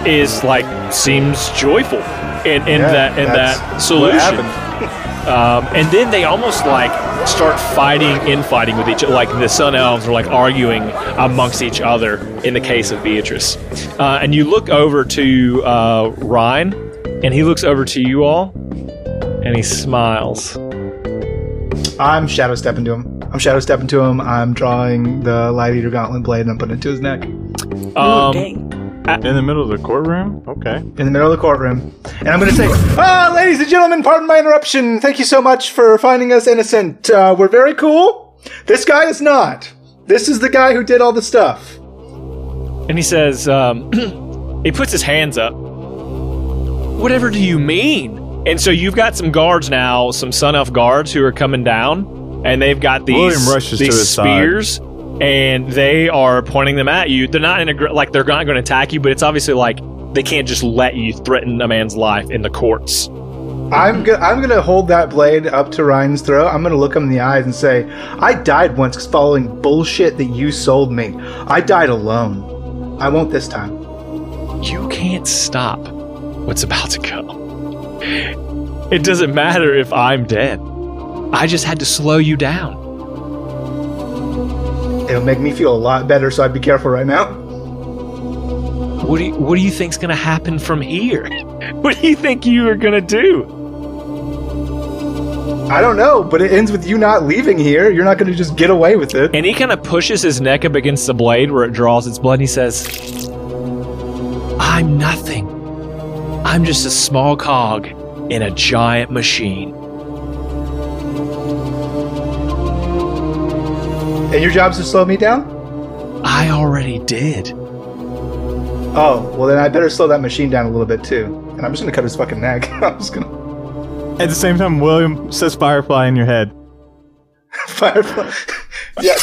is like seems joyful in, in Yeah, that in that solution. happened. Um, and then they almost like start fighting, infighting with each other. Like the Sun Elves are like arguing amongst each other in the case of Beatrice. Uh, and you look over to uh, Ryan, and he looks over to you all, and he smiles. I'm shadow stepping to him. I'm shadow stepping to him. I'm drawing the light eater gauntlet blade and I'm putting it to his neck Ooh, Um, dang. In the middle of the courtroom? Okay. in the middle of the courtroom. And I'm going to say, Ah, ladies and gentlemen, pardon my interruption. Thank you so much for finding us innocent. Uh, we're very cool. This guy is not. This is the guy who did all the stuff. and he says, um, he puts his hands up. Whatever do you mean? And so you've got some guards now, some Sun Elf guards who are coming down, and they've got these, William rushes to these his side. And they are pointing them at you. They're not in a like they're not going to attack you, but it's obviously like they can't just let you threaten a man's life in the courts. I'm go- I'm gonna hold that blade up to Ryan's throat. I'm gonna look him in the eyes and say, "I died once following bullshit that you sold me. I died alone. I won't this time." You can't stop what's about to come. It doesn't matter if I'm dead. I just had to slow you down. It'll make me feel a lot better, so I'd be careful right now. What do you, what do you think's going to happen from here? What do you think you are going to do? I don't know, but it ends with you not leaving here. You're not gonna just get away with it. And he kind of pushes his neck up against the blade where it draws its blood and he says, I'm nothing. I'm just a small cog in a giant machine. And your job's to slow me down. I already did. Oh, well then I better slow that machine down a little bit too. And I'm just gonna cut his fucking neck. I'm just gonna At the same time, William says Firefly in your head. firefly. yeah.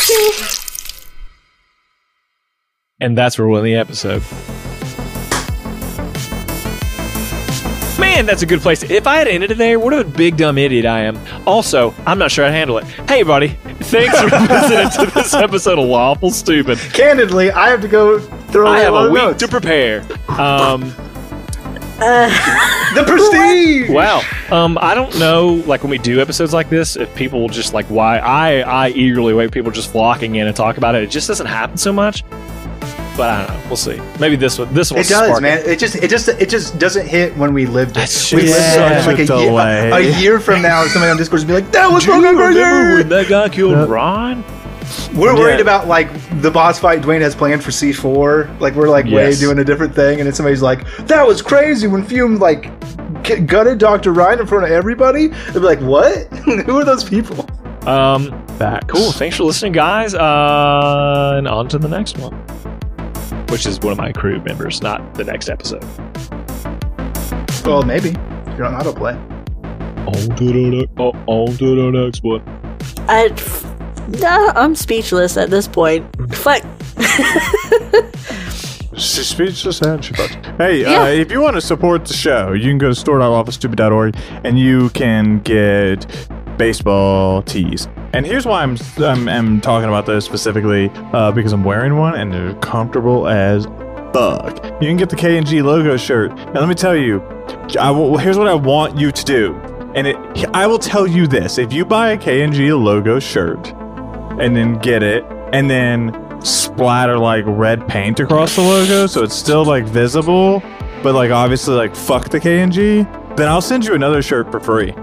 And that's where we'll end the episode. Man, that's a good place. To, if I had ended it there, what a big dumb idiot I am. Also, I'm not sure I'd handle it. Hey, buddy, thanks for listening to this episode of Lawful Stupid. Candidly, I have to go throw I have lot a week notes. to prepare. Um, uh, the prestige. wow. Um, I don't know, like when we do episodes like this, if people will just like why I I eagerly wait people just flocking in and talk about it. It just doesn't happen so much. But I don't know. We'll see. Maybe this one. This one. It does, man. It just, it just, it just doesn't hit when we lived it. That's we lived it, such like a a, year, delay. a year from now, somebody on Discord will be like, "That was Do you fucking remember when that guy killed Ron? We're worried about like the boss fight Dwayne has planned for C4. Like we're like way Yes. doing a different thing, and then somebody's like, "That was crazy when Fume like g- gutted Doctor Ryan in front of everybody." They'd be like, "What? Who are those people?" Um, Facts. cool. Thanks for listening, guys. Uh, and on to the next one, which is one of my crew members, not the next episode. Well, maybe you're on autoplay. On to the next. Oh, on to the next one. I, nah, I'm speechless at this point. Fuck. She's speechless and she bucks. Hey, Yeah. uh, if you want to support the show, you can go to store.lawfulstupid.org and you can get baseball tees. And here's why I'm I'm, I'm talking about those specifically uh, because I'm wearing one and they're comfortable as fuck. You can get the K and G logo shirt. And let me tell you, I will, here's what I want you to do. And it, I will tell you this: if you buy a K and G logo shirt and then get it, and then splatter like red paint across the logo so it's still like visible, but like obviously like fuck the KNG, then I'll send you another shirt for free.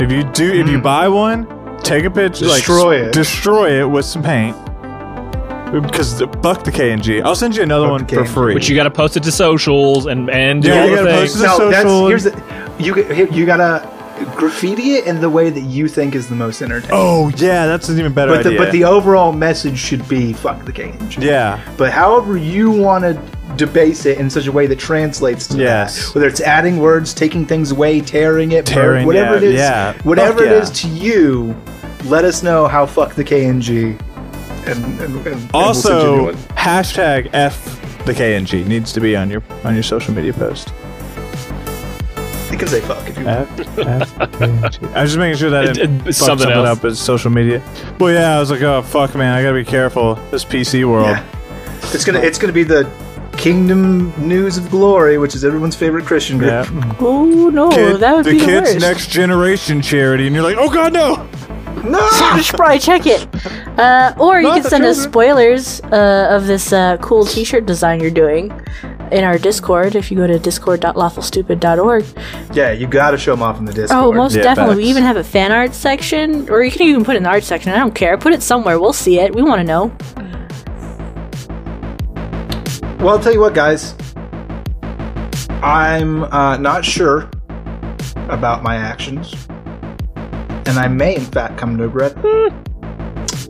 If you do, if you buy one, take a picture, Destroy s- it. destroy it with some paint. Because the- fuck the KNG, I'll send you another Fuck one for free. But you got to post it to socials and and do Yeah, all you the gotta things. post it. The No, that's here's the you you gotta graffiti it in the way that you think is the most entertaining. oh yeah, that's an even better but the idea. but the overall message should be fuck the KNG. yeah, But however you want to debase it in such a way that translates to Yes. that. Whether it's adding words, taking things away, tearing it, Tearing, whatever it yeah, is, yeah. whatever Fuck it is to you, let us know how fuck the KNG. And, and, and- and we'll send you a new Also, hashtag F the KNG needs to be on your on your social media post. you can say fuck if you want. F, F KNG. I was just making sure that It- it, it- it's something something else. up as social media. Well, yeah, I was like, oh fuck, man, I gotta be careful. This PC world. Yeah. It's gonna it's gonna be the Kingdom News of Glory, which is everyone's favorite Christian group. Yeah. Oh no, Kid- that would the be the kids' worst. next generation charity, and you're like, oh god, no. No, You should probably check it. Uh, or you Not can the send us spoilers uh, of this uh, cool T-shirt design you're doing in our Discord. If you go to discord.lawfulstupid.org. yeah, you gotta show them off in the Discord. Oh, most Yeah, definitely. We even have a fan art section, or you can even put it in the art section. I don't care. Put it somewhere. We'll see it. We want to know. Well, I'll tell you what, guys. I'm uh, not sure about my actions, and I may, in fact, come to regret.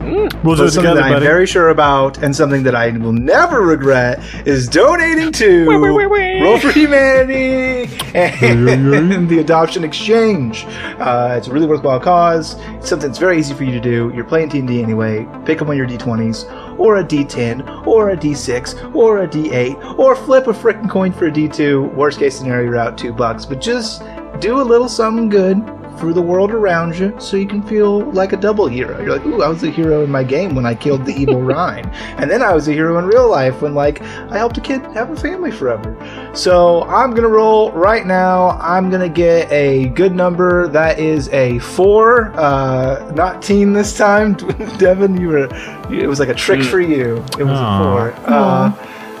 Them. We'll do it something together, that I'm buddy. very sure about, and something that I will never regret, is donating to Roll for Humanity and the Adoption Exchange. Uh, it's a really worthwhile cause. It's something that's very easy for you to do. You're playing D&D anyway. Pick up one your D20s, or a D10, or a D6, or a D8, or flip a frickin' coin for a D2. Worst case scenario, you're out two bucks. But just do a little something good for the world around you so you can feel like a double hero. You're like, ooh, I was a hero in my game when I killed the evil Rhine. And then I was a hero in real life when, like, I helped a kid have a family forever. So I'm going to roll right now. I'm going to get a good number. That is a four, uh, not teen this time. Devin, you were, it was like a trick for you. It was Aw. a four. Uh,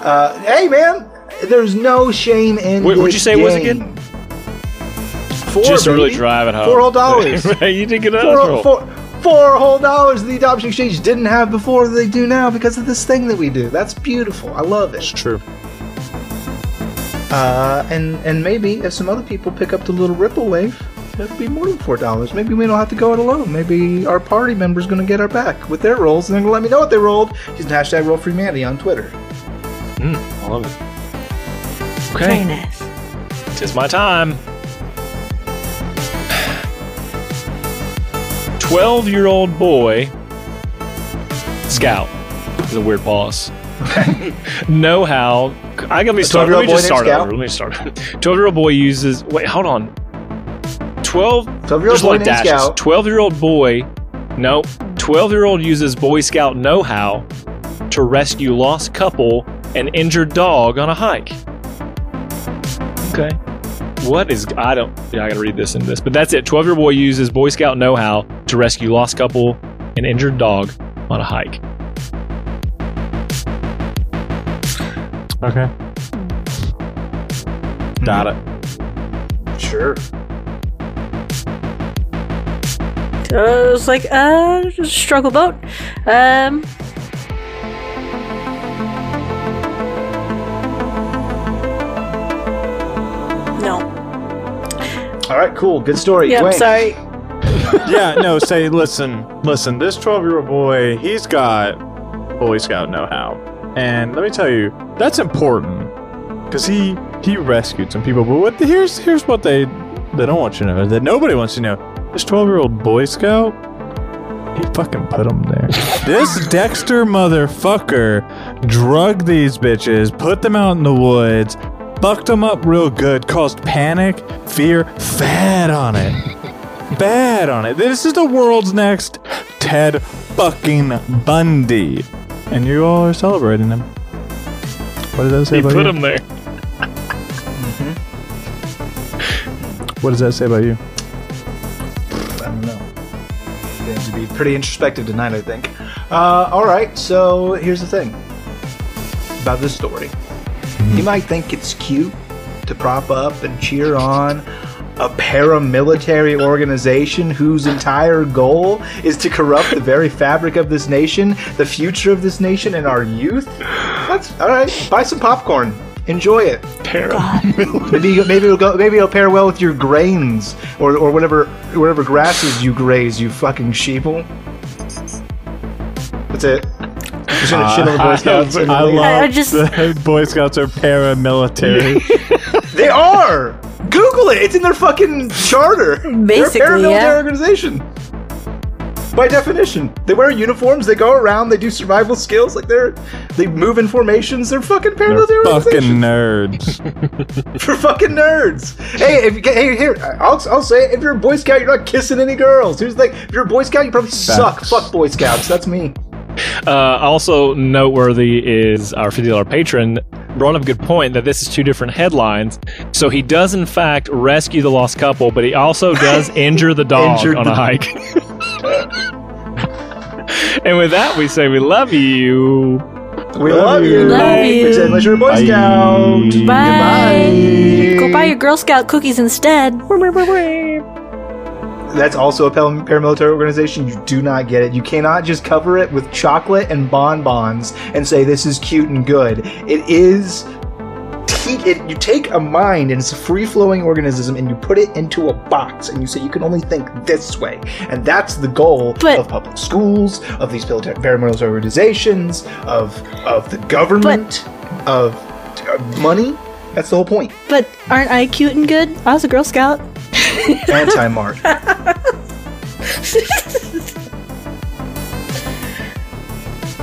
uh, hey, man, there's no shame in Wait, what'd you say it was game. again? Four, Just to really drive it home. Four whole dollars. Right, you did get four, another four, four whole dollars the adoption exchange didn't have before they do now because of this thing that we do. That's beautiful. I love it. True. Uh, and and maybe if some other people pick up the little ripple wave, it'll be more than four dollars. Maybe we don't have to go it alone. Maybe our party member's going to get our back with their rolls, and they're going to let me know what they rolled using hashtag roll for humanity on Twitter. I love it. Very Okay, nice. tis my time. Twelve-year-old boy, scout. Is a weird pause. know how? I gotta be start. Let me boy just start Scout? over. Let me start. Twelve-year-old boy uses. Wait, hold on. Twelve. 12-year-old there's a boy lot of named. Scout. Twelve-year-old boy. No. Twelve-year-old uses Boy Scout know-how to rescue lost couple and injured dog on a hike. Okay. What is I don't yeah, I gotta read this in this. But that's it. Twelve year old boy uses Boy Scout know how to rescue lost couple and injured dog on a hike. Okay. Got it. Sure. Uh, it was like uh, struggle boat. Um, All right, cool. Good story. Yeah, I'm sorry. yeah, no, say, listen, listen, this 12 year old boy, he's got Boy Scout know how. And let me tell you, that's important. Because he he rescued some people. But what here's here's what they they don't want you to know, that nobody wants you to know. This 12 year old Boy Scout, he fucking put him there. this Dexter motherfucker drugged these bitches, put them out in the woods, fucked them up real good, caused panic, fear, fed on it bad on it. This is the world's next Ted fucking Bundy. And you all are celebrating him. What does that say He about put you? Put him there. What does that say about you? I don't know. Going to be pretty introspective tonight, I think. Uh, all right, so here's the thing about this story. You might think it's cute to prop up and cheer on a paramilitary organization whose entire goal is to corrupt the very fabric of this nation, the future of this nation, and our youth. That's all right. Buy some popcorn. Enjoy it. Paramilitary. Maybe maybe it'll go. Maybe it'll pair well with your grains or, or whatever whatever grasses you graze. You fucking sheeple. That's it. Just gonna shit on the Boy uh, Scouts. and I love I just- the Boy Scouts are paramilitary. They are. Google it. It's in their fucking charter. Basically, They're a paramilitary yeah. organization. By definition, they wear uniforms. They go around. They do survival skills. Like they're they move in formations. They're fucking They're fucking organizations. nerds. for fucking nerds. Hey, if you get, hey here, I'll, I'll say it. If you're a Boy Scout, you're not kissing any girls. Who's like, if you're a Boy Scout, you probably suck. Fuck Boy Scouts. That's me. Uh, also noteworthy is our fifty dollar patron brought up a good point that this is two different headlines. So he does in fact rescue the lost couple, but he also does injure the dog Injured on the- a hike. and with that, we say we love you. We Love love, you. you. Love you. Except Unless you're a Boy Bye. Scout. Bye. Goodbye. Go buy your Girl Scout cookies instead. That's also a paramilitary organization. You do not get it. You cannot just cover it with chocolate and bonbons and say this is cute and good. It is. It, you take a mind and it's a free flowing organism and you put it into a box and you say you can only think this way. And that's the goal But- of public schools, of these paramilitary organizations, of of the government, of uh, money. That's the whole point. But aren't I cute and good? I was a Girl Scout. Anti mark.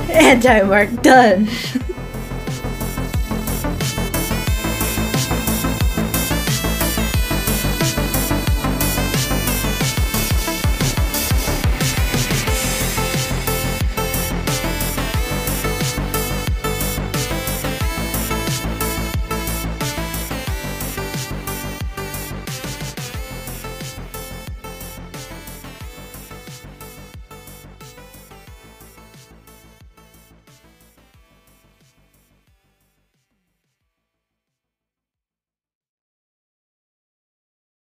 Anti mark done.